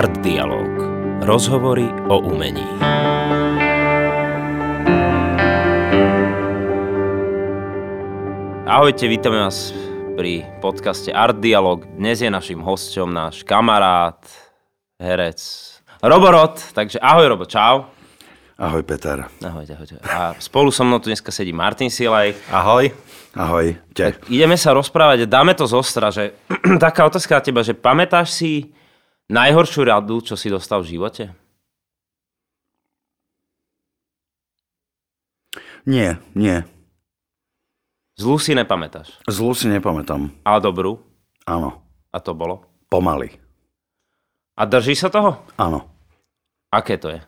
Art Dialog. Rozhovory o umení. Ahojte, vítame vás pri podcaste Art Dialog. Dnes je našim hosťom náš kamarát, herec Roborod. Takže ahoj Robo, čau. Ahoj Peter. Ahoj, ahoj. A spolu so mnou tu dneska sedí Martin Silaj. Ahoj. Ahoj. Te. Tak ideme sa rozprávať, dáme to zostra, že taká otázka na teba, že pamätáš si najhoršiu radu, čo si dostal v živote? Nie, nie. Zlú si nepamätáš, Zlu si nepamätám. ale dobrú. Áno. A to bolo. Pomaly. A drží sa toho? Áno. Aké to je?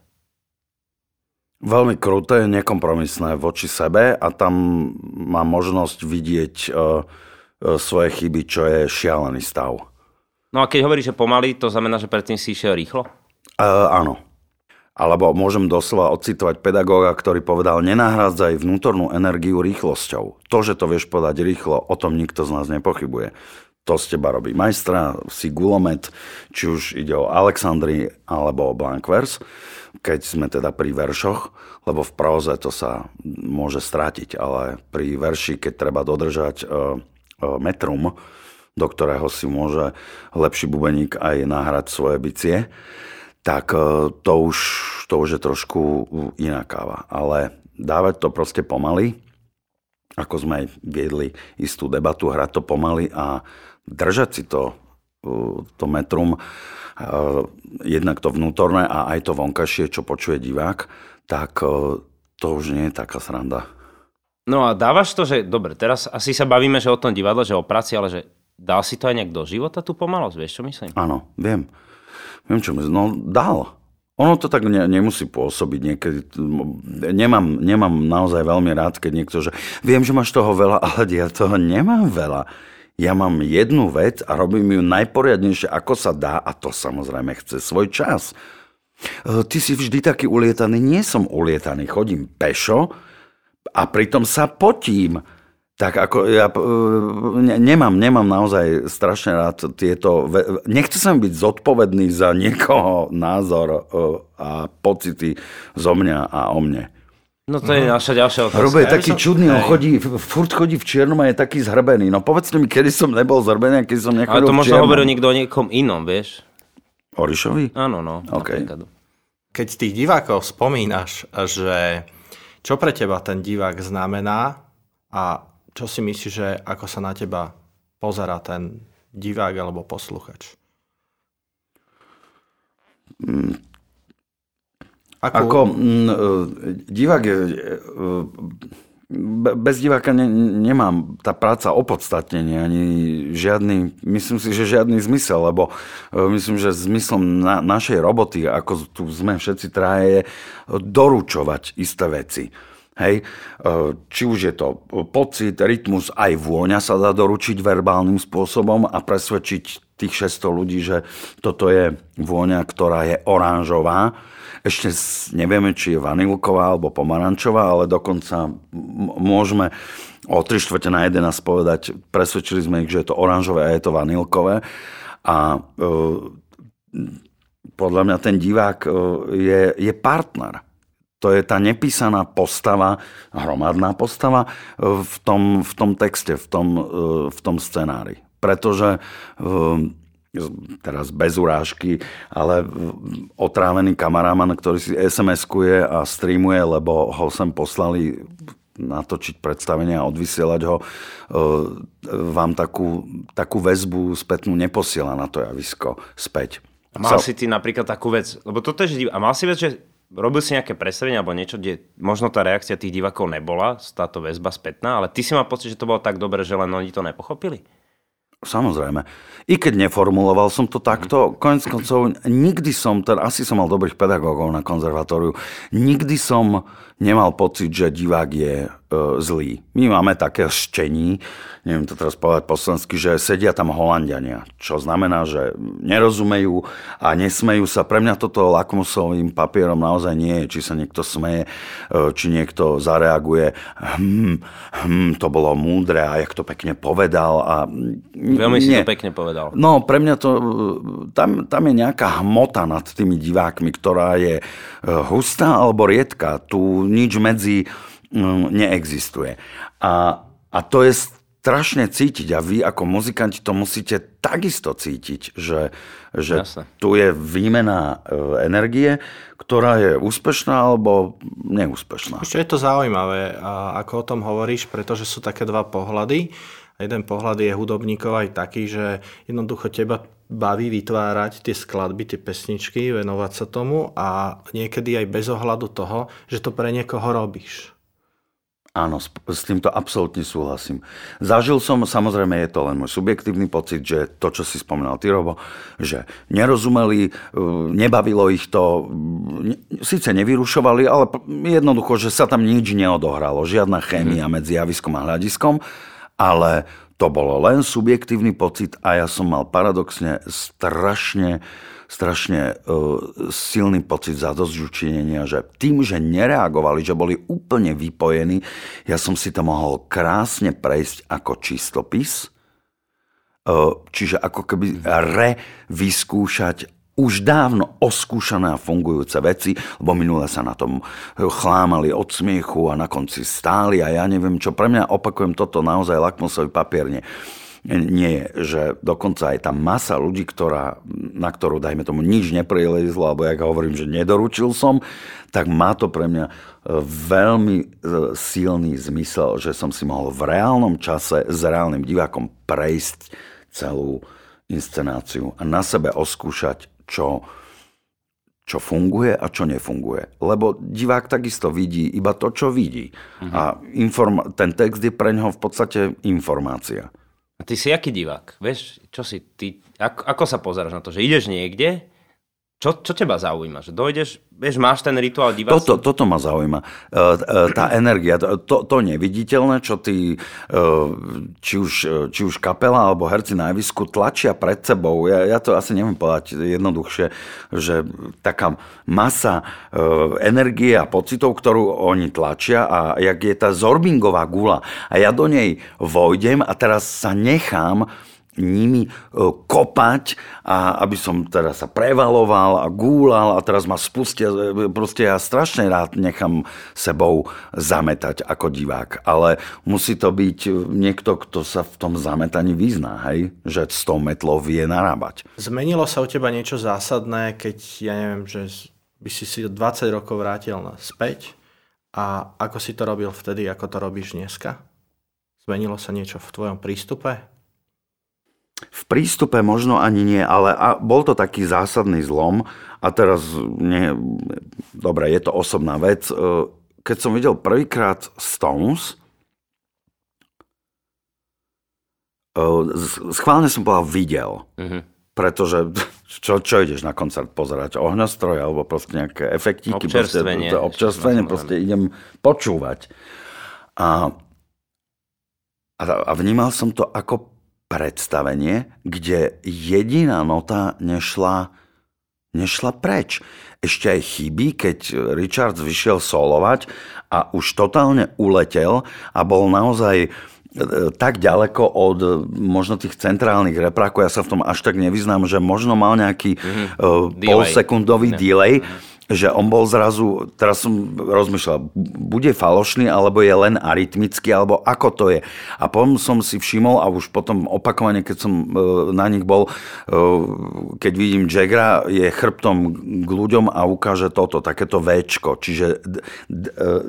Veľmi kruté, nekompromisné voči sebe a tam má možnosť vidieť uh, uh, svoje chyby, čo je šialený stav. No a keď hovoríš, že pomaly, to znamená, že predtým si išiel rýchlo? Uh, áno. Alebo môžem doslova ocitovať pedagóga, ktorý povedal, nenahrádzaj vnútornú energiu rýchlosťou. To, že to vieš podať rýchlo, o tom nikto z nás nepochybuje. To z teba robí majstra, si gulomet, či už ide o Alexandri alebo o Blankvers, keď sme teda pri veršoch, lebo v próze to sa môže strátiť, ale pri verši, keď treba dodržať uh, uh, metrum, do ktorého si môže lepší bubeník aj nahrať svoje bicie, tak e, to už, to už je trošku iná káva. Ale dávať to proste pomaly, ako sme aj viedli istú debatu, hrať to pomaly a držať si to, e, to metrum, e, jednak to vnútorné a aj to vonkajšie, čo počuje divák, tak to už nie je taká sranda. No a dávaš to, že dobre, teraz asi sa bavíme, že o tom divadle, že o práci, ale že dal si to aj nejak do života, tú pomalosť, vieš čo myslím? Áno, viem. Viem, čo myslím. No, dal. Ono to tak ne, nemusí pôsobiť niekedy. Nemám, nemám naozaj veľmi rád, keď niekto, že viem, že máš toho veľa, ale ja toho nemám veľa. Ja mám jednu vec a robím ju najporiadnejšie, ako sa dá a to samozrejme chce svoj čas. E, Ty si vždy taký ulietaný. Nie som ulietaný. Chodím pešo a pritom sa potím. Tak ako ja e, ne, nemám, nemám naozaj strašne rád tieto... Nechcem sa byť zodpovedný za niekoho názor e, a pocity zo mňa a o mne. No to je naša ďalšia otázka. Robo je Ja taký som- čudný, on chodí, furt chodí v čiernom a je taký zhrbený. No povedzte mi, kedy som nebol zhrbený a kedy som Ale nechodil to v možno hovoril niekto o niekom inom, vieš? Orišovi? Áno, no. OK. napríklad. Keď tých divákov spomínaš, že čo pre teba ten divák znamená a čo si myslíš, že ako sa na teba pozerá ten divák alebo posluchač? Akú, Ako mm, e, divák je... e, be- Bez diváka ne, nemám tá práca opodstatnenie, ani žiadny, myslím si, že žiadny zmysel, lebo e, myslím, že zmyslom na, našej roboty, ako tu sme všetci traje, je doručovať isté veci. Hej, E, či už je to pocit, rytmus, aj vôňa sa dá doručiť verbálnym spôsobom a presvedčiť tých 600 ľudí, že toto je vôňa, ktorá je oranžová. Ešte nevieme, či je vanilková alebo pomarančová, ale dokonca môžeme o 3 čtvrte na 11 povedať, presvedčili sme ich, že je to oranžové a je to vanilkové. A e, podľa mňa ten divák e, je, je partner. To je tá nepísaná postava, hromadná postava e, v tom, v tom texte, v tom, e, v tom scenári. Pretože e, teraz bez urážky, ale otrávený kameraman, ktorý si SMS-kuje a streamuje, lebo ho sem poslali natočiť predstavenie a odvysielať ho, vám takú, takú väzbu spätnú neposiela na to javisko späť. A mal Sa- si ty napríklad takú vec, lebo toto je, a mal si vec, že robil si nejaké predstavenie alebo niečo, kde možno tá reakcia tých divákov nebola, táto väzba spätná, ale ty si mal pocit, že to bolo tak dobre, že len oni to nepochopili? Samozrejme. I keď neformuloval som to takto, konec koncov, nikdy som, teda asi som mal dobrých pedagógov na konzervatóriu, nikdy som nemal pocit, že divák je e, zlý. My máme také ščení, neviem to teraz povedať po slovensky, že sedia tam Holandiania, čo znamená, že nerozumejú a nesmejú sa. Pre mňa toto lakmusovým papierom naozaj nie je, či sa niekto smeje, e, či niekto zareaguje, hm, hm, to bolo múdre a jak to pekne povedal a Veľmi si to pekne povedal. No, pre mňa to, tam, tam je nejaká hmota nad tými divákmi, ktorá je e, hustá alebo riedka. Tu nič medzi mm, neexistuje. A, a to je strašne cítiť a vy ako muzikanti to musíte takisto cítiť, že, že tu je výmena e, energie, ktorá je úspešná alebo neúspešná. Ešte je to zaujímavé, ako o tom hovoríš, pretože sú také dva pohľady jeden pohľad je hudobníkov aj taký, že jednoducho teba baví vytvárať tie skladby, tie pesničky, venovať sa tomu a niekedy aj bez ohľadu toho, že to pre niekoho robíš. Áno, s, s týmto absolútne súhlasím. Zažil som, samozrejme je to len môj subjektívny pocit, že to, čo si spomínal ty, Robo, že nerozumeli, e, nebavilo ich to, síce nevyrušovali, ale jednoducho, že sa tam nič neodohralo, žiadna chémia mm. medzi javiskom a hľadiskom ale to bolo len subjektívny pocit a ja som mal paradoxne strašne, strašne uh, silný pocit zadozďučinenia, že tým, že nereagovali, že boli úplne vypojení, ja som si to mohol krásne prejsť ako čistopis, uh, čiže ako keby revyskúšať už dávno oskúšané a fungujúce veci, lebo minule sa na tom chlámali od smiechu a na konci stáli a ja neviem čo. Pre mňa opakujem toto naozaj lakmusový papier nie. Nie, že dokonca aj tá masa ľudí, ktorá, na ktorú, dajme tomu, nič neprilezlo, alebo ja hovorím, že nedoručil som, tak má to pre mňa e, veľmi e, silný zmysel, že som si mohol v reálnom čase s reálnym divákom prejsť celú inscenáciu a na sebe oskúšať, čo, čo funguje a čo nefunguje. Lebo divák takisto vidí iba to, čo vidí. Uh-huh. A inform- ten text je pre neho v podstate informácia. A ty si aký divák? Vieš, čo si ty, ako, ako sa pozeráš na to, že ideš niekde čo, čo teba zaujíma? Že dojdeš, vieš, máš ten rituál diváctva? Toto, toto ma zaujíma. E, e, tá energia, to, to neviditeľné, čo ty, e, či už, či už kapela alebo herci na javisku tlačia pred sebou. Ja, ja to asi neviem povedať jednoduchšie, že taká masa energie a pocitov, ktorú oni tlačia a jak je tá zorbingová gula a ja do nej vojdem a teraz sa nechám nimi e, kopať a aby som teda sa prevaloval a gúlal a teraz ma spustia, e, proste ja strašne rád nechám sebou zametať ako divák, ale musí to byť niekto, kto sa v tom zametaní vyzná, hej? že s tou metlou vie narábať. Zmenilo sa u teba niečo zásadné, keď, ja neviem, že by si si 20 rokov vrátil späť a ako si to robil vtedy, ako to robíš dneska? Zmenilo sa niečo v tvojom prístupe? Prístupe možno ani nie, ale a bol to taký zásadný zlom a teraz, nie, dobre, je to osobná vec. E, keď som videl prvýkrát Stones, e, schválne som povedal videl. Mm-hmm. Pretože čo, čo ideš na koncert pozerať? Ohňostroj alebo proste nejaké efektíky? Občerstvenie. Proste, občerstvenie, proste idem počúvať. A, a vnímal som to ako predstavenie, kde jediná nota nešla, nešla preč. Ešte aj chyby, keď Richards vyšiel solovať a už totálne uletel a bol naozaj e, tak ďaleko od možno tých centrálnych reprákov, ja sa v tom až tak nevyznám, že možno mal nejaký mm-hmm. polsekundový delay. Mm-hmm že on bol zrazu, teraz som rozmýšľal, bude falošný, alebo je len arytmický, alebo ako to je. A potom som si všimol, a už potom opakovane, keď som e, na nich bol, e, keď vidím Jagra, je chrbtom k ľuďom a ukáže toto, takéto Včko, čiže e,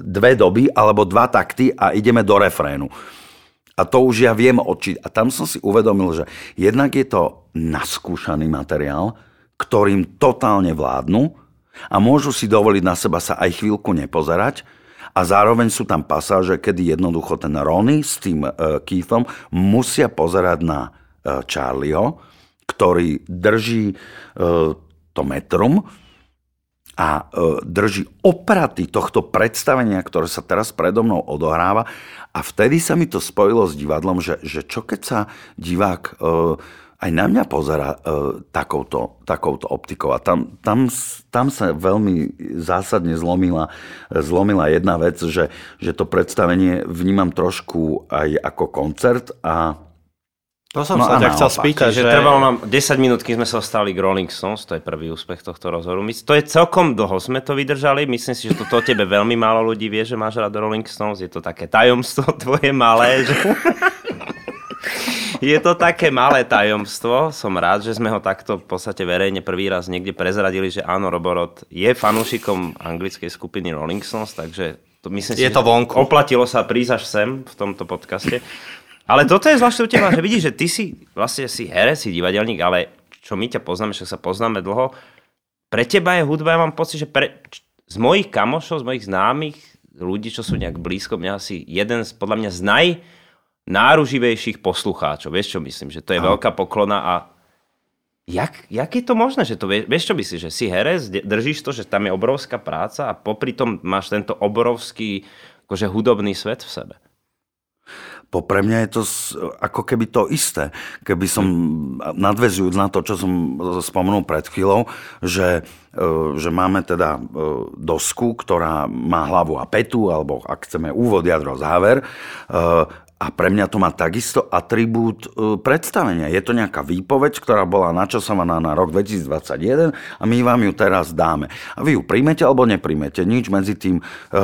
dve doby, alebo dva takty a ideme do refrénu. A to už ja viem očiť. A tam som si uvedomil, že jednak je to naskúšaný materiál, ktorým totálne vládnu, a môžu si dovoliť na seba sa aj chvíľku nepozerať a zároveň sú tam pasáže, kedy jednoducho ten Ronny s tým uh, Keithom musia pozerať na uh, Charlieho, ktorý drží uh, to metrum a uh, drží opraty tohto predstavenia, ktoré sa teraz predo mnou odohráva. A vtedy sa mi to spojilo s divadlom, že, že čo keď sa divák uh, aj na mňa pozera e, takouto, takouto optikou. A tam, tam, tam sa veľmi zásadne zlomila, zlomila jedna vec, že, že to predstavenie vnímam trošku aj ako koncert a To som No sa ťa chcel spýtať, že... trvalo nám 10 minút, kým sme sa stali k Rolling Stones, to je prvý úspech tohto rozhovoru. My, to je celkom dlho sme to vydržali, myslím si, že toto o tebe veľmi málo ľudí vie, že máš rád Rolling Stones, je to také tajomstvo tvoje malé, že... Je to také malé tajomstvo, som rád, že sme ho takto v podstate verejne prvý raz niekde prezradili, že áno, Roborod je fanúšikom anglickej skupiny Rolling Stones, takže to myslím si, Je to že vonku. oplatilo sa prísť až sem v tomto podcaste. Ale toto je zvláštne u teba, že vidíš, že ty si vlastne si herec, si divadelník, ale čo my ťa poznáme, že sa poznáme dlho, pre teba je hudba, ja mám pocit, že pre, z mojich kamošov, z mojich známych ľudí, čo sú nejak blízko mňa, asi jeden z, podľa mňa z najnáruživejších poslucháčov. Vieš, čo myslím? Že to je veľká poklona a jak, jak je to možné, že to vieš, vieš čo myslíš, že si herec, držíš to, že tam je obrovská práca a popri tom máš tento obrovský akože hudobný svet v sebe. Po pre mňa je to ako keby to isté. Keby som, nadvezujúc na to, čo som spomenul pred chvíľou, že, e, že máme teda e, dosku, ktorá má hlavu a petu, alebo ak chceme úvod, jadro, záver, e, a pre mňa to má takisto atribút e, predstavenia. Je to nejaká výpoveď, ktorá bola načasovaná na rok 2021 a my vám ju teraz dáme. A vy ju príjmete alebo nepríjmete. Nič medzi tým e, e,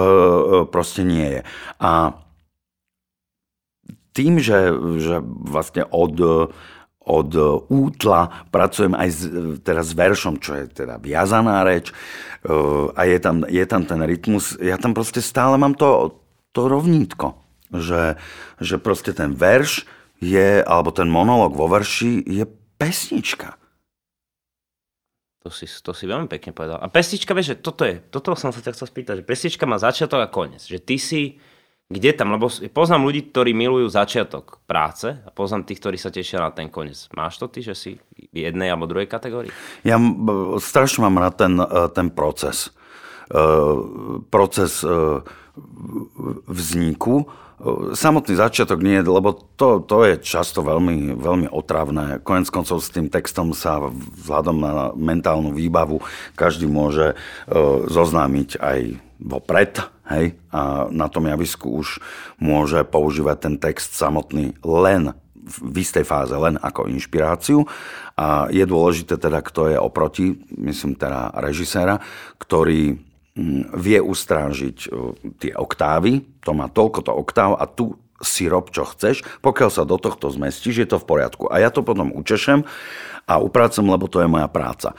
proste nie je. A tým, že, že vlastne od, od útla pracujem aj s, teraz s veršom, čo je teda viazaná reč a je tam, je tam ten rytmus, ja tam proste stále mám to, to rovnítko, že, že proste ten verš je, alebo ten monológ vo verši je pesnička. To si, to si veľmi pekne povedal. A pestička, vieš, že toto je, toto som sa ťa chcel spýtať, že pestička má začiatok a koniec. Že ty si, kde tam, lebo poznám ľudí, ktorí milujú začiatok práce a poznám tých, ktorí sa tešia na ten koniec. Máš to ty, že si v jednej alebo druhej kategórii? Ja strašne mám rád ten, e, ten proces. E, Proces e, vzniku. Samotný začiatok nie, lebo to, to je často veľmi, veľmi otravné. Konec koncov s tým textom sa vzhľadom na mentálnu výbavu každý môže e, zoznámiť aj vopred, hej, a na tom javisku už môže používať ten text samotný len v istej fáze len ako inšpiráciu a je dôležité teda, kto je oproti, myslím teda režiséra, ktorý vie ustrážiť e, tie oktávy, to má toľko to oktáv a tu si rob, čo chceš, pokiaľ sa do tohto zmestíš, je to v poriadku. A ja to potom učešem a upracem, lebo to je moja práca.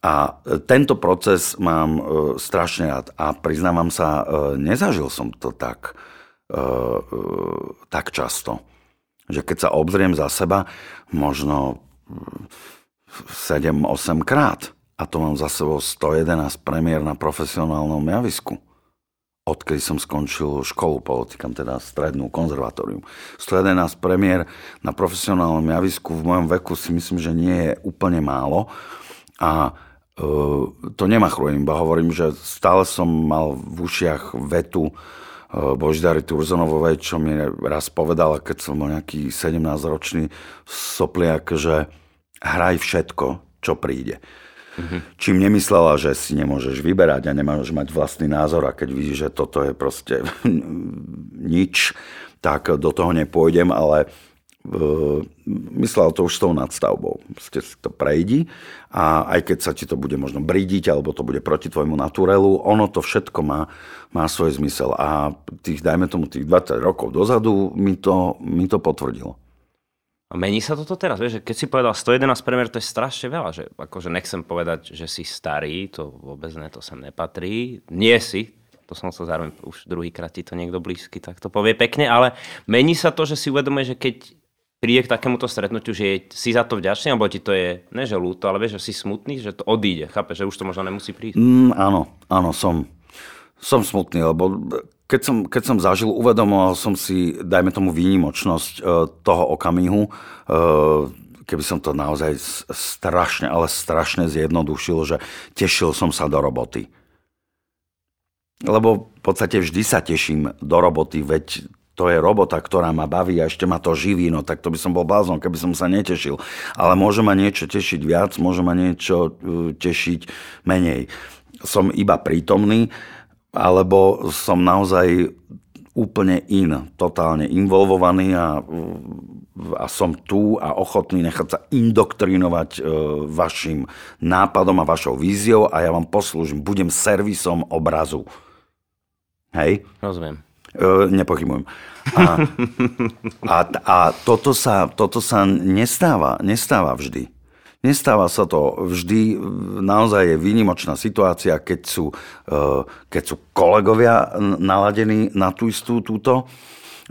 A e, tento proces mám e, strašne rád a priznávam sa, nezažil som to tak, tak často. Že keď sa obzriem za seba, možno 7-8 krát a to mám za sebou 111 premiér na profesionálnom javisku. Odkedy som skončil školu, politikám teda strednú konzervatórium. 111 premiér na profesionálnom javisku v mojom veku si myslím, že nie je úplne málo. A e, to nemachrujem, iba hovorím, že stále som mal v ušiach vetu e, Boždary Turzonovovej, čo mi raz povedala, keď som bol nejaký 17-ročný sopliak, že hraj všetko, čo príde. Mm-hmm. Čím nemyslela, že si nemôžeš vyberať a nemáš mať vlastný názor a keď vidíš, že toto je proste nič, tak do toho nepôjdem, ale uh, myslela to už s tou nadstavbou. Proste si to prejdi a aj keď sa ti to bude možno bridiť alebo to bude proti tvojmu naturelu, ono to všetko má, má svoj zmysel a tých, dajme tomu tých 20 rokov dozadu mi to, mi to potvrdilo. Mení sa toto teraz, vieš, že keď si povedal 111 premiér, to je strašne veľa, že akože nechcem povedať, že si starý, to vôbec ne, to sem nepatrí. Nie si, to som sa zároveň už druhýkrát ti to niekto blízky, tak to povie pekne, ale mení sa to, že si uvedomuje, že keď príde k takémuto stretnutiu, že si za to vďačný, alebo ti to je, ne že ľúto, ale vieš, že si smutný, že to odíde, chápe, že už to možno nemusí prísť. Mm, áno, áno, som, som smutný, lebo keď som, keď som zažil, uvedomoval som si, dajme tomu výnimočnosť e, toho okamihu, e, keby som to naozaj strašne, ale strašne zjednodušil, že tešil som sa do roboty. Lebo v podstate vždy sa teším do roboty, veď to je robota, ktorá ma baví a ešte ma to živí, no tak to by som bol blázon, keby som sa netešil. Ale môže ma niečo tešiť viac, môže ma niečo e, tešiť menej. Som iba prítomný, alebo som naozaj úplne in, totálne involvovaný a, a som tu a ochotný nechať sa indoktrinovať e, vašim nápadom a vašou víziou a ja vám poslúžim, budem servisom obrazu. Hej? Rozumiem. E, nepochybujem. A, a, a toto, sa, toto sa nestáva, nestáva vždy. Nestáva sa to vždy, naozaj je výnimočná situácia, keď sú, e, keď sú kolegovia naladení na tú istú túto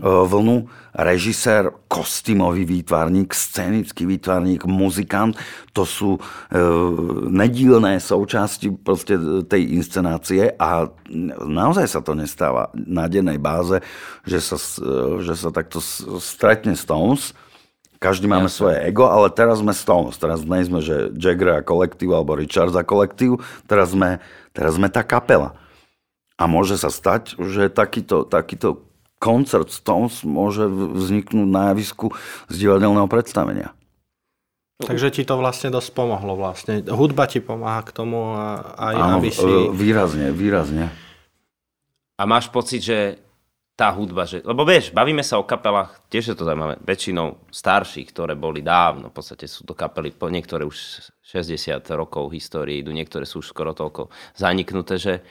e, vlnu. Režisér, kostýmový výtvarník, scénický výtvarník, muzikant, to sú e, nedílné súčasti proste tej inscenácie a naozaj sa to nestáva na dennej báze, že sa, že sa takto stretne Stones každý máme Jasne. svoje ego, ale teraz sme Stones. Teraz nie sme, že Jagger a kolektív alebo Richard a kolektív. Teraz sme, teraz sme tá kapela. A môže sa stať, že takýto, takýto koncert Stones môže vzniknúť na javisku z divadelného predstavenia. Takže ti to vlastne dosť pomohlo vlastne. Hudba ti pomáha k tomu a aj Áno, aby si... výrazne, výrazne. A máš pocit, že tá hudba, že, lebo vieš, bavíme sa o kapelách, tiež je to zaujímavé, väčšinou starších, ktoré boli dávno, v podstate sú to kapely, po niektoré už 60 rokov histórie idú, niektoré sú už skoro toľko zaniknuté, že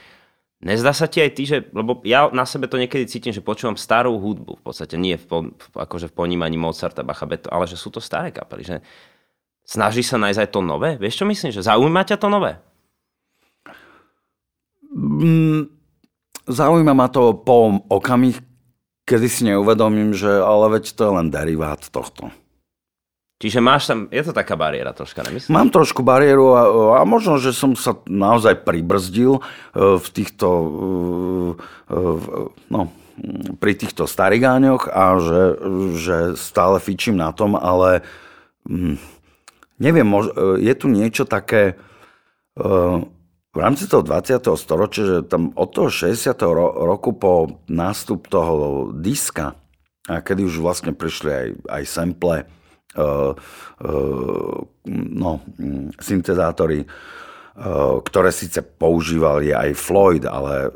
nezdá sa ti aj ty, že, lebo ja na sebe to niekedy cítim, že počúvam starú hudbu, v podstate nie v, akože v ponímaní Mozarta, Bacha, Beto, ale že sú to staré kapely, že snaží sa nájsť aj to nové? Vieš čo myslím, že zaujíma ťa to nové? Mm Zaujíma ma to po okamih, kedy si neuvedomím, že ale veď to je len derivát tohto. Čiže máš tam, je to taká bariéra troška, nemyslíš? Mám trošku bariéru a, a možno, že som sa naozaj pribrzdil e, v týchto, e, e, no, pri týchto starigáňoch a že, že stále fičím na tom, ale hm, neviem, je tu niečo také v rámci toho 20. storočia, že tam od toho 60. roku po nástup toho diska, a kedy už vlastne prišli aj, aj sample, uh, uh, no, syntezátory, uh, ktoré síce používali aj Floyd, ale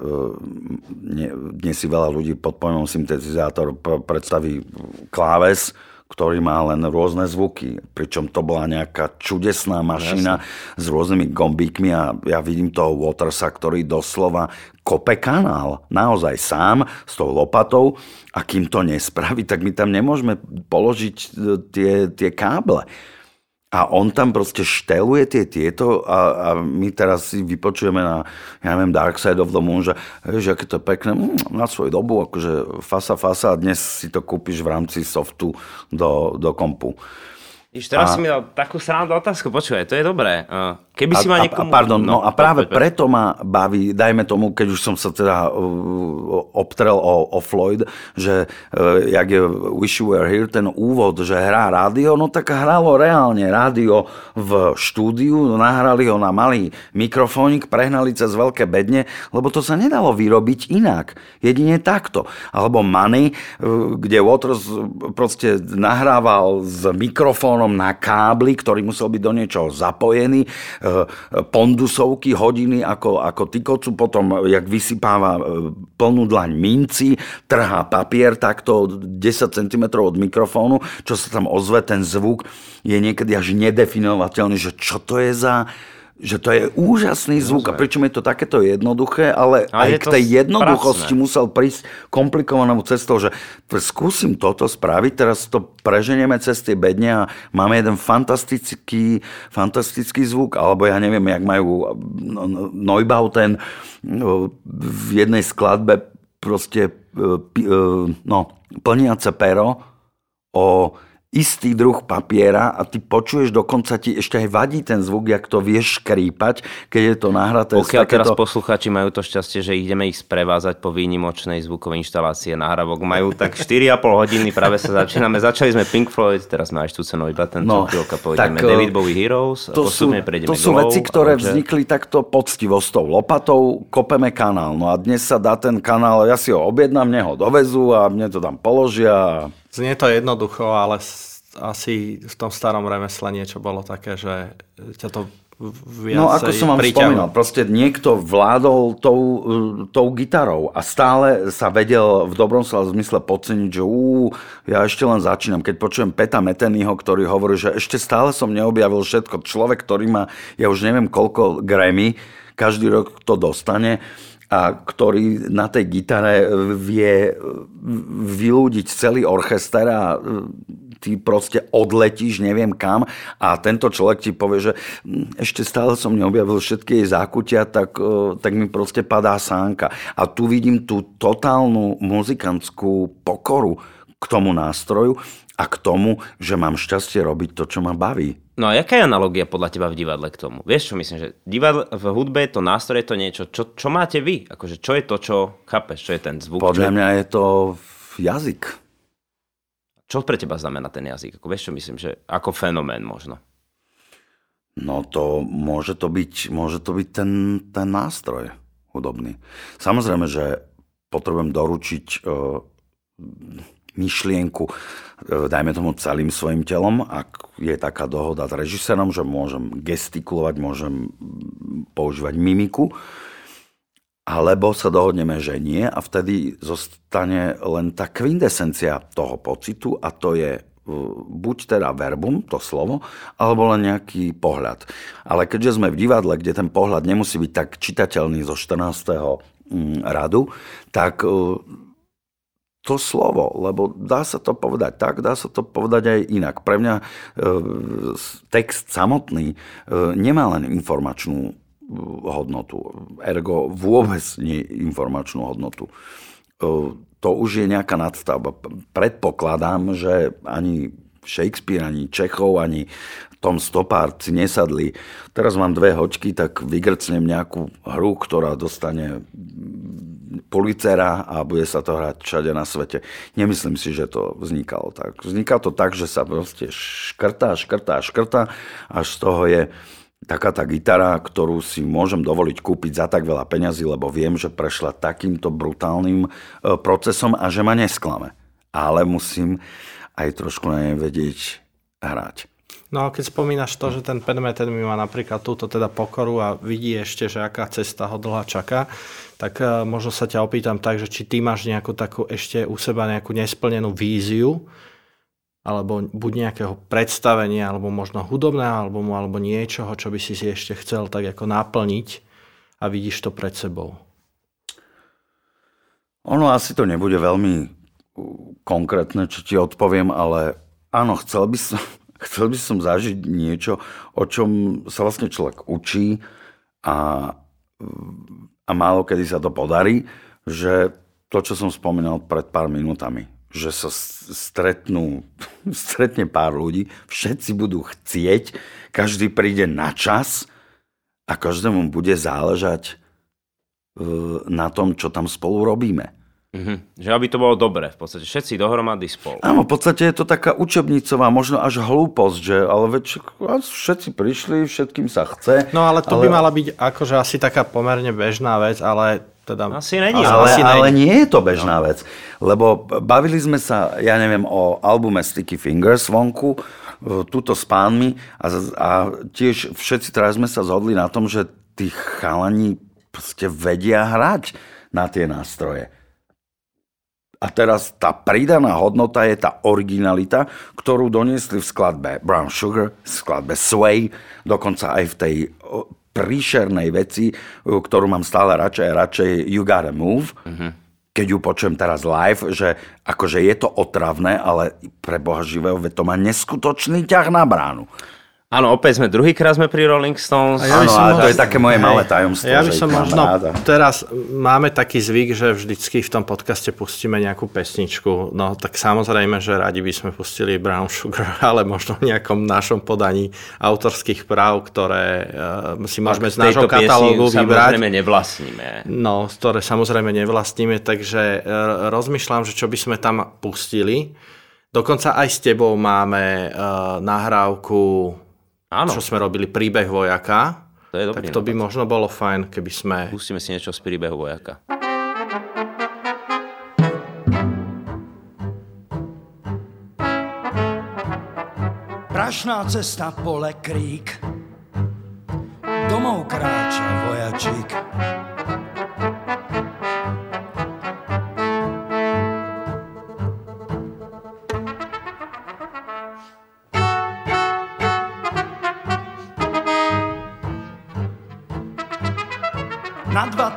ne, dnes si veľa ľudí pod pojmom syntetizátor predstaví kláves, ktorý má len rôzne zvuky. Pričom to bola nejaká čudesná mašina Jasne. s rôznymi gombíkmi a ja vidím toho Watersa, ktorý doslova kope kanál. Naozaj sám s tou lopatou a kým to nespraví, tak my tam nemôžeme položiť e, tie, tie káble. A on tam proste šteluje tie tieto a, a my teraz si vypočujeme na, ja neviem, Dark Side of the Moon, že, že aké to je pekné, mm, na svoju dobu, akože fasa, fasa a dnes si to kúpiš v rámci softu do, do kompu. Iš teraz a... si mi dal takú srandu otázku, počúvaj, to je dobré. Keby si ma niekomu... A, pardon, no, no a práve poď, preto ma baví, dajme tomu, keď už som sa teda uh, obtrel o, o Floyd, že uh, jak je Wish You Were Here, ten úvod, že hrá rádio, no tak hralo reálne rádio v štúdiu, nahrali ho na malý mikrofónik, prehnali cez veľké bedne, lebo to sa nedalo vyrobiť inak. Jedine takto. Alebo Money, uh, kde Waters proste nahrával s mikrofónom na kábli, ktorý musel byť do niečoho zapojený pondusovky, hodiny ako, ako tykocu, potom jak vysypáva eh, plnú dlaň minci, trhá papier takto 10 cm od mikrofónu, čo sa tam ozve, ten zvuk je niekedy až nedefinovateľný, že čo to je za že to je úžasný zvuk a pričom je to takéto jednoduché, ale, ale aj k tej jednoduchosti pracné. musel prísť komplikovanou cestou, že skúsim toto spraviť, teraz to preženieme cez tie bedne a máme jeden fantastický, fantastický zvuk, alebo ja neviem, jak majú no, no, Neubauten no, v jednej skladbe proste e, e, no, plniace pero o istý druh papiera a ty počuješ, dokonca ti ešte aj vadí ten zvuk, jak to vieš škrípať, keď je to nahraté. Pokiaľ takéto... teraz posluchači majú to šťastie, že ideme ich sprevázať po výnimočnej zvukovej inštalácie nahrávok, majú tak 4,5 hodiny, práve sa začíname. Začali sme Pink Floyd, teraz máš tu cenový baten, no, chvíľka pôjdeme tak, David Bowie Heroes, to sú, to sú veci, ktoré ale... vznikli takto poctivo s tou lopatou, kopeme kanál. No a dnes sa dá ten kanál, ja si ho objednám, mne ho dovezú a mne to tam položia. Znie to jednoducho, ale asi v tom starom remesle niečo bolo také, že ťa to viacej No ako som vám príťahu. spomínal, proste niekto vládol tou, tou gitarou a stále sa vedel v dobrom slova zmysle podceniť, že ú, ja ešte len začínam. Keď počujem Peta Metenyho, ktorý hovorí, že ešte stále som neobjavil všetko. Človek, ktorý má, ja už neviem koľko Grammy, každý rok to dostane a ktorý na tej gitare vie vylúdiť celý orchester a ty proste odletíš neviem kam a tento človek ti povie, že "Hm, ešte stále som neobjavil všetky jej zákutia, tak, e, tak mi proste padá sánka. A tu vidím tú totálnu muzikantskú pokoru k tomu nástroju a k tomu, že mám šťastie robiť to, čo ma baví. No a jaká je analogia podľa teba v divadle k tomu? Vieš čo myslím, že divadle, v hudbe je to nástroj, je to niečo, čo, čo máte vy? Akože čo je to, čo chápeš, čo je ten zvuk? Podľa čo, mňa je to jazyk. čo pre teba znamená ten jazyk? Ako, vieš čo myslím, že ako fenomén možno? No to môže to byť, môže to byť ten, ten nástroj hudobný. Samozrejme, že potrebujem doručiť e, myšlienku, dajme tomu celým svojim telom, ak je taká dohoda s režisérom, že môžem gestikulovať, môžem mm, používať mimiku, alebo sa dohodneme, že nie a vtedy zostane len tá kvindesencia toho pocitu a to je uh, buď teda verbum, to slovo, alebo len nejaký pohľad. Ale keďže sme v divadle, kde ten pohľad nemusí byť tak čitateľný zo 14. mm, radu, tak uh, to slovo, lebo dá sa to povedať tak, dá sa to povedať aj inak. Pre mňa e, text samotný e, nemá len informačnú e, hodnotu, ergo vôbec nie informačnú hodnotu. E, to už je nejaká nadstavba. Predpokladám, že ani Shakespeare, ani Čechov, ani Tom Stoppard si nesadli. Teraz mám dve hočky, tak vygrcnem nejakú hru, ktorá dostane policera a bude sa to hrať všade na svete. Nemyslím si, že to vznikalo tak. Vzniká to tak, že sa proste škrtá, škrtá, škrtá, až z toho je taká tá gitara, ktorú si môžem dovoliť kúpiť za tak veľa peňazí, lebo viem, že prešla takýmto brutálnym e, procesom a že ma nesklame. Ale musím aj trošku na nej vedieť hrať. No a keď spomínaš to, že ten Penmeten mi má napríklad túto teda pokoru a vidí ešte, že aká cesta ho dlhá čaká, tak uh, možno sa ťa opýtam tak, že či ty máš nejakú takú ešte u seba nejakú nesplnenú víziu, alebo buď nejakého predstavenia, alebo možno hudobného albumu, alebo niečoho, čo by si si ešte chcel tak ako naplniť a vidíš to pred sebou. Ono asi to nebude veľmi konkrétne, čo ti odpoviem, ale áno, chcel by som, chcel by som zažiť niečo, o čom sa vlastne človek učí a, a málo kedy sa to podarí, že to, čo som spomínal pred pár minútami, že sa stretnú, stretne pár ľudí, všetci budú chcieť, každý príde na čas a každému bude záležať na tom, čo tam spolu robíme. Mhm. Že aby to bolo dobre, v podstate všetci dohromady spolu. Áno, v podstate je to taká učebnicová, možno až hlúposť, že ale veď všetci prišli, všetkým sa chce. No ale to ale... by mala byť akože asi taká pomerne bežná vec, ale teda... Asi není. Ale, asi ale není. nie je to bežná no. vec, lebo bavili sme sa, ja neviem, o albume Sticky Fingers vonku, túto s pánmi a, a tiež všetci teraz sme sa zhodli na tom, že tí chalani proste vedia hrať na tie nástroje. A teraz tá pridaná hodnota je tá originalita, ktorú doniesli v skladbe Brown Sugar, v skladbe Sway, dokonca aj v tej príšernej veci, ktorú mám stále radšej, radšej You Gotta Move. Mm-hmm. Keď ju počujem teraz live, že akože je to otravné, ale pre Boha živého, to má neskutočný ťah na bránu. Áno, opäť sme druhýkrát sme pri Rolling Stones. A ja Áno, ale to je také moje malé tajomstvo. Ja by som možno, ráda. teraz máme taký zvyk, že vždycky v tom podcaste pustíme nejakú pesničku. No tak samozrejme, že radi by sme pustili Brown Sugar, ale možno v nejakom našom podaní autorských práv, ktoré uh, si môžeme z nášho katalógu vybrať. samozrejme nevlastníme. No, ktoré samozrejme nevlastníme, takže uh, rozmýšľam, že čo by sme tam pustili. Dokonca aj s tebou máme uh, nahrávku Áno. čo sme robili príbeh vojaka. To je dobrý tak to by možno bolo fajn, keby sme... Pustíme si niečo z príbehu vojaka. Prašná cesta, pole, krík. domov kráča vojačík.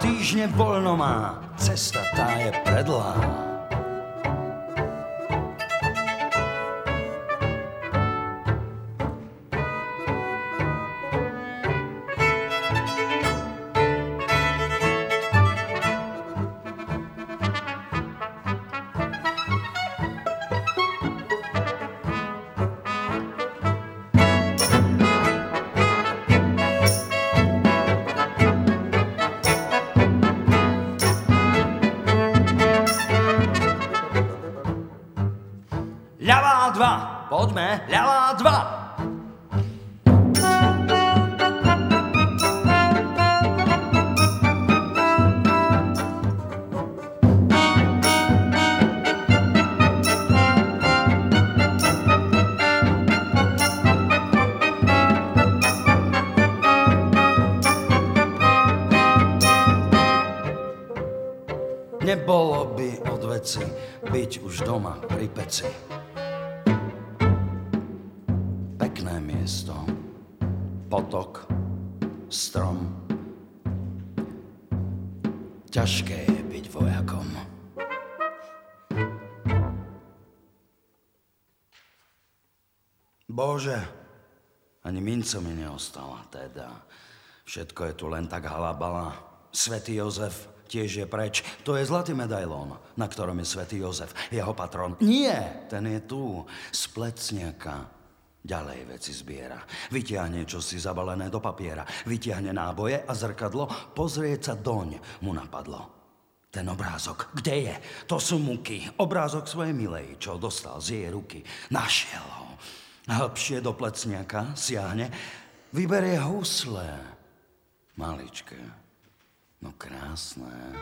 Týždne voľno má, cesta tá je predlá. Poďme, ľavá dva. Nebolo by od veci byť už doma pri peci. Ťažké byť vojakom. Bože, ani minco mi neostala teda. Všetko je tu len tak halabala. Svetý Jozef tiež je preč. To je zlatý medailón, na ktorom je Svetý Jozef, jeho patron. Nie, ten je tu, z plecniaka. Ďalej veci zbiera. Vytiahne čosi zabalené do papiera. Vytiahne náboje a zrkadlo. Pozrieť sa doň mu napadlo. Ten obrázok, kde je? To sú muky. Obrázok svojej milej, čo dostal z jej ruky. Našiel ho. Hĺbšie do plecniaka siahne. Vyberie husle. Maličké. No krásne.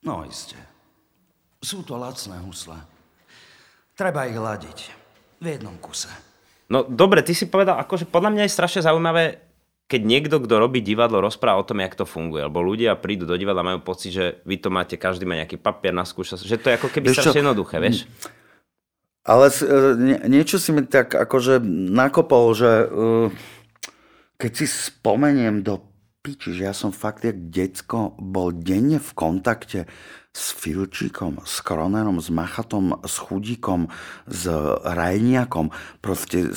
No iste. Sú to lacné husle. Treba ich ladiť. V jednom kuse. No dobre, ty si povedal, akože podľa mňa je strašne zaujímavé, keď niekto, kto robí divadlo, rozpráva o tom, jak to funguje. Lebo ľudia prídu do divadla a majú pocit, že vy to máte, každý má nejaký papier na skúša, že to je ako keby Vieš čo? strašne jednoduché, vieš? Ale e, nie, niečo si mi tak akože nakopol, že uh, keď si spomeniem do piči, že ja som fakt jak decko bol denne v kontakte s Filčíkom, s Kronerom, s Machatom, s Chudíkom, s Rajniakom. Proste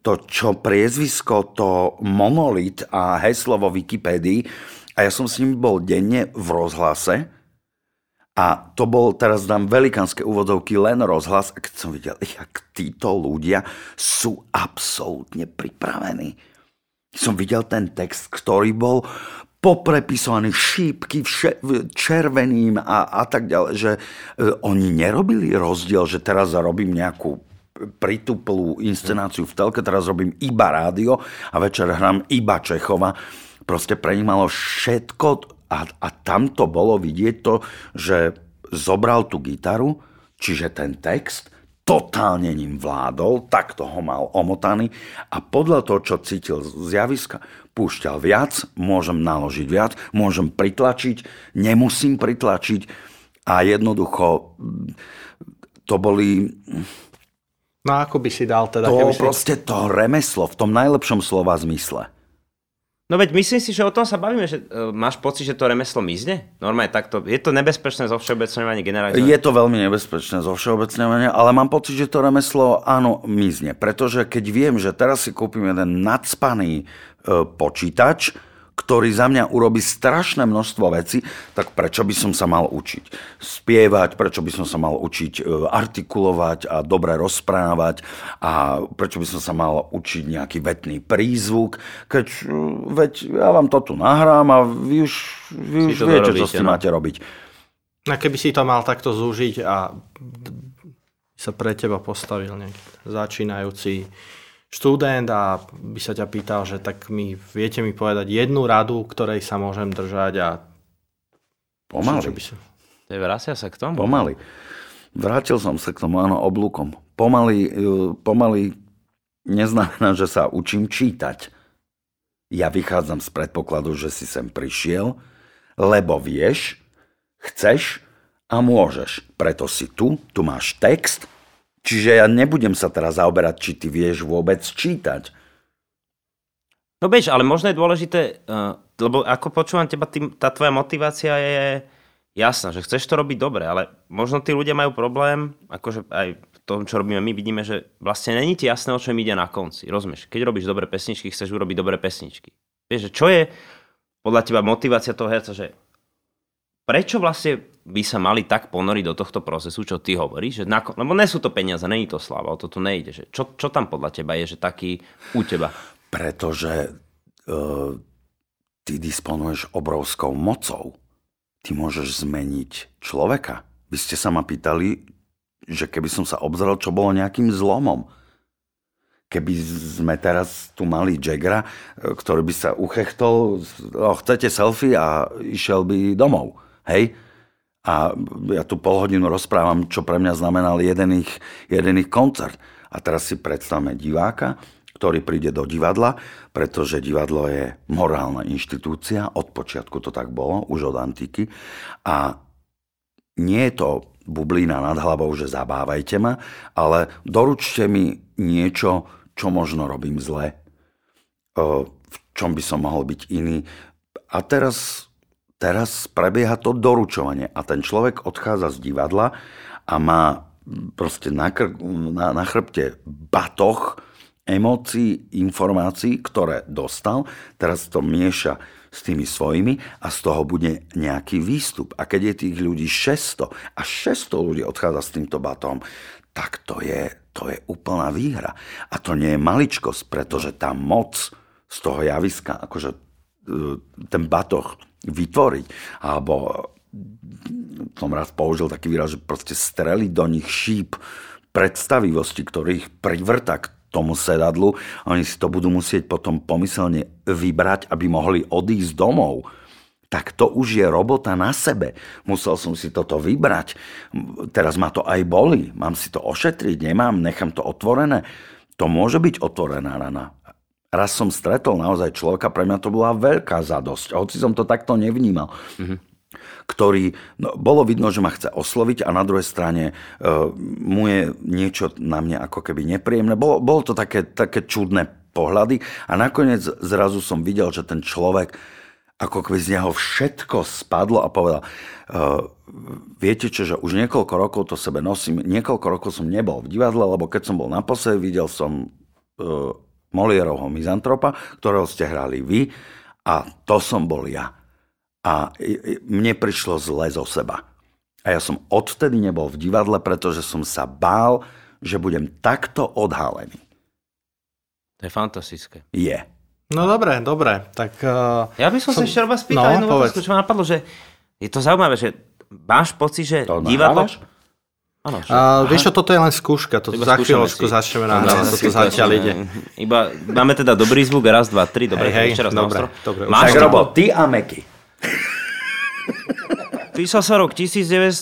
to, čo priezvisko, to monolit a heslo vo Wikipédii. A ja som s ním bol denne v rozhlase. A to bol, teraz dám velikánske úvodovky, len rozhlas. A keď som videl, jak títo ľudia sú absolútne pripravení. Som videl ten text, ktorý bol poprepisovaný šípky vše, červeným a, a tak ďalej, že e, oni nerobili rozdiel, že teraz robím nejakú prituplú inscenáciu v telke, teraz robím iba rádio a večer hrám iba Čechova. Proste pre nich malo všetko a, a tam to bolo vidieť to, že zobral tú gitaru, čiže ten text, totálne ním vládol, tak ho mal omotaný a podľa toho, čo cítil z javiska, púšťal viac, môžem naložiť viac, môžem pritlačiť, nemusím pritlačiť a jednoducho mm, to boli No ako by si dal teda, to keby si... proste to remeslo v tom najlepšom slova zmysle. No veď myslím si, že o tom sa bavíme, že uh, máš pocit, že to remeslo mizne? Normálne takto, je to nebezpečné zo všeobecňovania generálne. Je to veľmi nebezpečné zo všeobecňovania, ale mám pocit, že to remeslo áno mizne. Pretože keď viem, že teraz si kúpim jeden nadspaný e, počítač, ktorý za mňa urobí strašné množstvo vecí, tak prečo by som sa mal učiť spievať, prečo by som sa mal učiť e, artikulovať a dobre rozprávať a prečo by som sa mal učiť nejaký vetný prízvuk, keď e, veď ja vám to tu nahrám a vy už, vy už viete, čo dorobíte, s tým no. máte robiť. A keby si to mal takto zúžiť a sa pre teba postavil nejaký začínajúci študent a by sa ťa pýtal, že tak mi viete mi povedať jednu radu, ktorej sa môžem držať a Pomaly. čo by si... Vracia sa k tomu. Pomaly. Vrátil som sa k tomu, áno, oblúkom. Pomaly, e, pomaly neznamená, že sa učím čítať. Ja vychádzam z predpokladu, že si sem prišiel, lebo vieš, chceš a môžeš. Preto si tu, tu máš text, čiže ja nebudem sa teraz zaoberať, či ty vieš vôbec čítať. No bež, ale možno je dôležité, uh, lebo ako počúvam teba, tým, tá tvoja motivácia je jasná, že chceš to robiť dobre, ale možno tí ľudia majú problém, akože aj v tom, čo robíme my, vidíme, že vlastne není ti jasné, o čom ide na konci. Rozumieš? Keď robíš dobré pesničky, chceš urobiť dobré pesničky. Vieš, že čo je podľa teba motivácia toho herca, že prečo vlastne by sa mali tak ponoriť do tohto procesu, čo ty hovoríš, že na, lebo nie sú to peniaze, není to sláva, o to tu nejde. Že čo, čo tam podľa teba je, že taký u teba? Pretože uh, ty disponuješ obrovskou mocou. Ty môžeš zmeniť človeka. Vy ste sa ma pýtali, že keby som sa obzrel, čo bolo nejakým zlomom. Keby sme teraz tu mali Jaggera, e, ktorý by sa uchechtol, oh, chcete selfie a išiel by domov. Hej? A ja tu pol hodinu rozprávam, čo pre mňa znamenal jeden ich, jeden ich koncert. A teraz si predstavme diváka, ktorý príde do divadla, pretože divadlo je morálna inštitúcia, od počiatku to tak bolo, už od antiky. A nie je to bublina nad hlavou, že zabávajte ma, ale doručte mi niečo, čo možno robím zle, v čom by som mohol byť iný. A teraz, teraz prebieha to doručovanie a ten človek odchádza z divadla a má proste na, kr- na, na chrbte batoh, emócií, informácií, ktoré dostal, teraz to mieša s tými svojimi a z toho bude nejaký výstup. A keď je tých ľudí 600 a 600 ľudí odchádza s týmto batom, tak to je, to je úplná výhra. A to nie je maličkosť, pretože tá moc z toho javiska, akože ten batoh vytvoriť, alebo som raz použil taký výraz, že proste streliť do nich šíp predstavivosti, ktorých privrta k tomu sedadlu. Oni si to budú musieť potom pomyselne vybrať, aby mohli odísť domov. Tak to už je robota na sebe. Musel som si toto vybrať. Teraz ma to aj boli. Mám si to ošetriť, nemám, nechám to otvorené. To môže byť otvorená rana. Raz som stretol naozaj človeka, pre mňa to bola veľká zadosť. Hoci som to takto nevnímal. Mm-hmm ktorý, no, bolo vidno, že ma chce osloviť a na druhej strane uh, mu je niečo na mne ako keby nepríjemné. Bolo, bolo to také, také čudné pohľady a nakoniec zrazu som videl, že ten človek ako keby z neho všetko spadlo a povedal, uh, viete čo, že už niekoľko rokov to sebe nosím, niekoľko rokov som nebol v divadle, lebo keď som bol naposledy, videl som uh, Molierovho mizantropa, ktorého ste hrali vy a to som bol ja a mne prišlo zle zo seba. A ja som odtedy nebol v divadle, pretože som sa bál, že budem takto odhalený. To je fantastické. Je. No dobre, dobre. Tak, uh, ja by som, som... sa ešte raz spýtal no, jednu otázku, čo ma napadlo, že je to zaujímavé, že máš pocit, že to divadlo... Áno, že... vieš čo, toto je len skúška, to za chvíľočku začneme na no, toto zatiaľ ide. Iba máme teda dobrý zvuk, raz, dva, tri, dobre, hej, hej, ešte raz dobre, dobre. Máš tak, Robo, ty a Meky. Písal sa rok 1971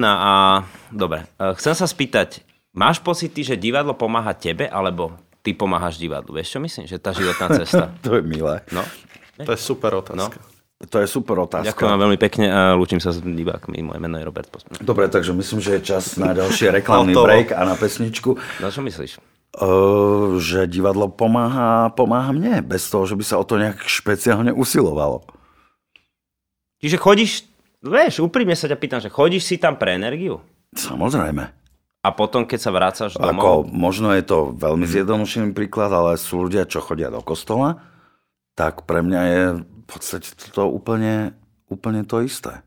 a dobre, e, chcem sa spýtať, máš pocit, že divadlo pomáha tebe, alebo ty pomáhaš divadlu? Vieš čo myslím, že tá životná cesta? to je milé. No. To je super otázka. No. To je super otázka. Ďakujem vám veľmi pekne a lúčim sa s divákmi. Moje meno je Robert Posmer. Dobre, takže myslím, že je čas na ďalší reklamný break a na pesničku. Na čo myslíš? Uh, že divadlo pomáha, pomáha mne, bez toho, že by sa o to nejak špeciálne usilovalo. Čiže chodíš, vieš, úprimne sa ťa pýtam, že chodíš si tam pre energiu? Samozrejme. A potom, keď sa vrácaš domov? Ako, možno je to veľmi zjednodušený príklad, ale sú ľudia, čo chodia do kostola, tak pre mňa je podstate to úplne, úplne to isté.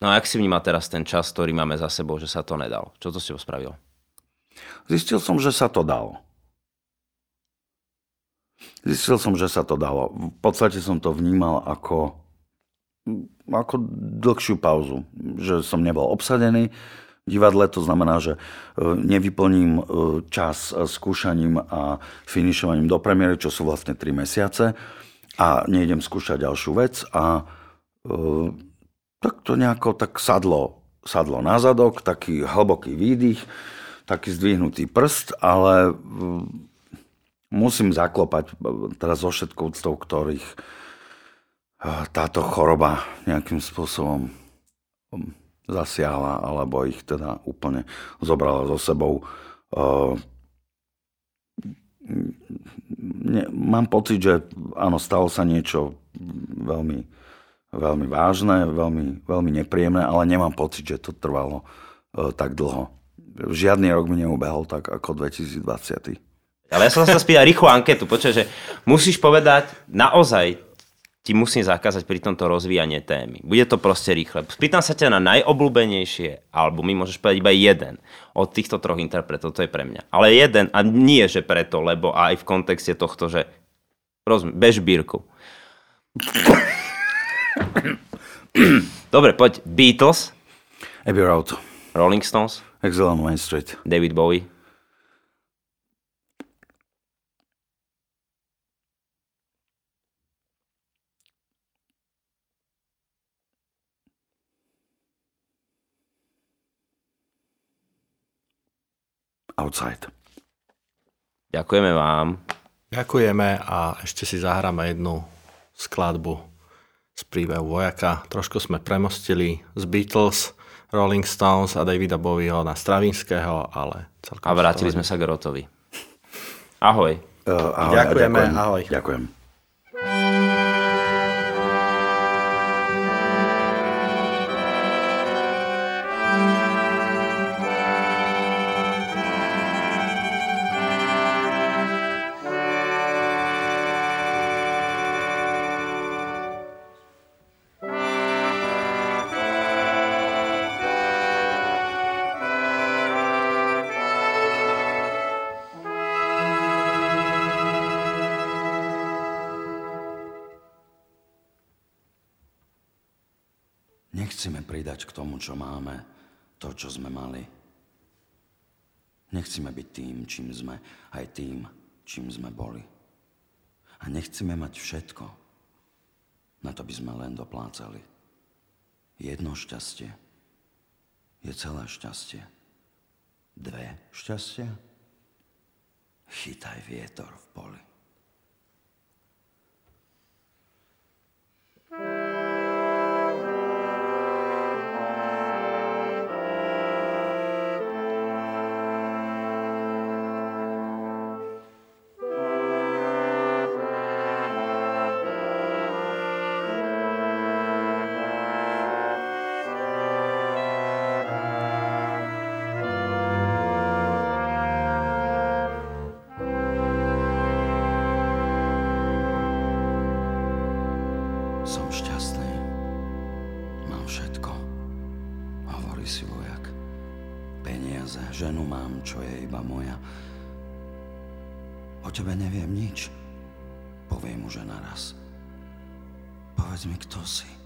No a jak si vníma teraz ten čas, ktorý máme za sebou, že sa to nedal? Čo to si spravil? Zistil som, že sa to dalo. Zistil som, že sa to dalo. V podstate som to vnímal ako ako dlhšiu pauzu, že som nebol obsadený v divadle, to znamená, že e, nevyplním e, čas skúšaním a finišovaním do premiéry, čo sú vlastne 3 mesiace a nejdem skúšať ďalšiu vec a e, tak to nejako tak sadlo sadlo na zadok, taký hlboký výdych, taký zdvihnutý prst, ale mm, musím zaklopať teraz zo všetkou úctou, ktorých eh, táto choroba nejakým spôsobom mm, zasiahla, alebo ich teda úplne zobrala so sebou. Eh, ne, mám pocit, že áno, stalo sa niečo veľmi, veľmi vážne, veľmi, veľmi nepríjemné, ale nemám pocit, že to trvalo uh, tak dlho. Žiadny rok mi neubehol tak ako 2020. Ale ja som sa spýtal rýchlu anketu, počuť, že musíš povedať naozaj ti musím zakázať pri tomto rozvíjanie témy. Bude to proste rýchle. Spýtam sa ťa na najobľúbenejšie albumy, môžeš povedať iba jeden od týchto troch interpretov, to je pre mňa. Ale jeden, a nie že preto, lebo aj v kontexte tohto, že rozumiem, bež bírku. Dobre, poď. Beatles. Abbey Road. Rolling Stones. Exile on Main Street. David Bowie. Outside. Ďakujeme vám. Ďakujeme a ešte si zahráme jednu skladbu z príbehu vojaka. Trošku sme premostili z Beatles, Rolling Stones a Davida Bowieho na Stravinského, ale celkom... A vrátili sme sa k Rotovi. Ahoj. Uh, ahoj Ďakujeme, ďakujem. ahoj. Ďakujem. Čo máme, to, čo sme mali. Nechceme byť tým, čím sme, aj tým, čím sme boli. A nechceme mať všetko. Na to by sme len doplácali. Jedno šťastie je celé šťastie. Dve šťastia? Chytaj vietor v poli. Iba moja. O tebe neviem nič. Poviem už naraz. Povedz mi, kto si.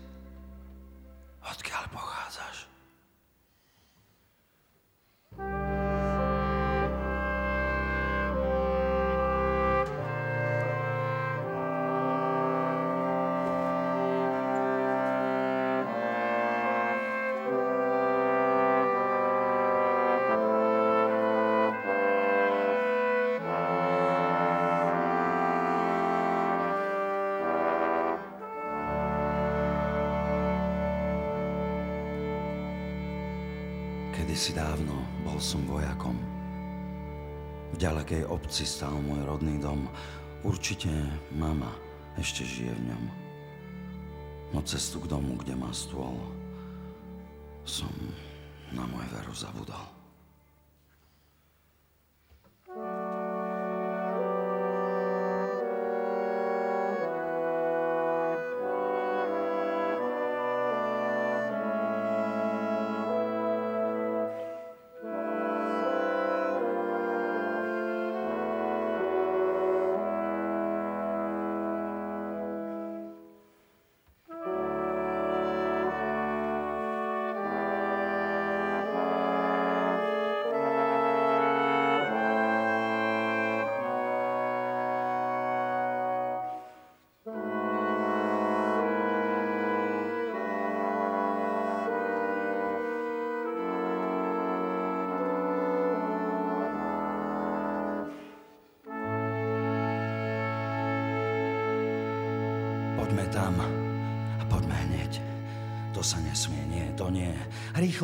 Kedysi dávno bol som vojakom. V ďalekej obci stál môj rodný dom. Určite mama ešte žije v ňom. No cestu k domu, kde má stôl, som na môj veru zabudol.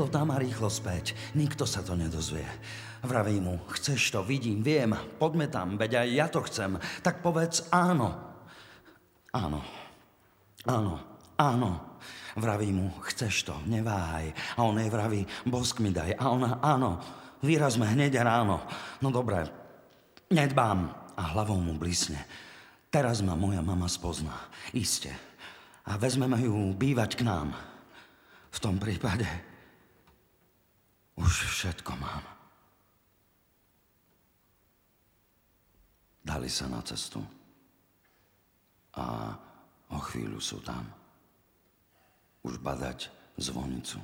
Rýchlo tam a rýchlo späť. Nikto sa to nedozvie. Vraví mu, chceš to, vidím, viem, poďme tam, veď aj ja to chcem. Tak povedz áno. Áno. Áno. Áno. Vraví mu, chceš to, neváhaj. A on jej vraví, bosk mi daj. A ona, áno, vyrazme hneď ráno. No dobré, nedbám. A hlavou mu blisne. Teraz ma moja mama spozná. Iste. A vezmeme ju bývať k nám. V tom prípade už všetko mám. Dali sa na cestu a o chvíľu sú tam. Už badať zvonicu,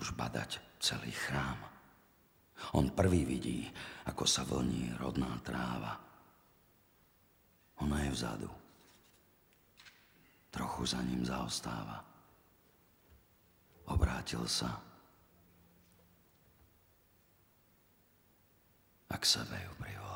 už badať celý chrám. On prvý vidí, ako sa vlní rodná tráva. Ona je vzadu. Trochu za ním zaostáva. Obrátil sa a k sebe ju privoláva.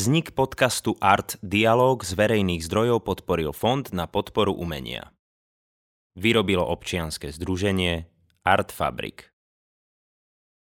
Vznik podcastu Art Dialog z verejných zdrojov podporil Fond na podporu umenia. Vyrobilo občianske združenie Art Fabrik.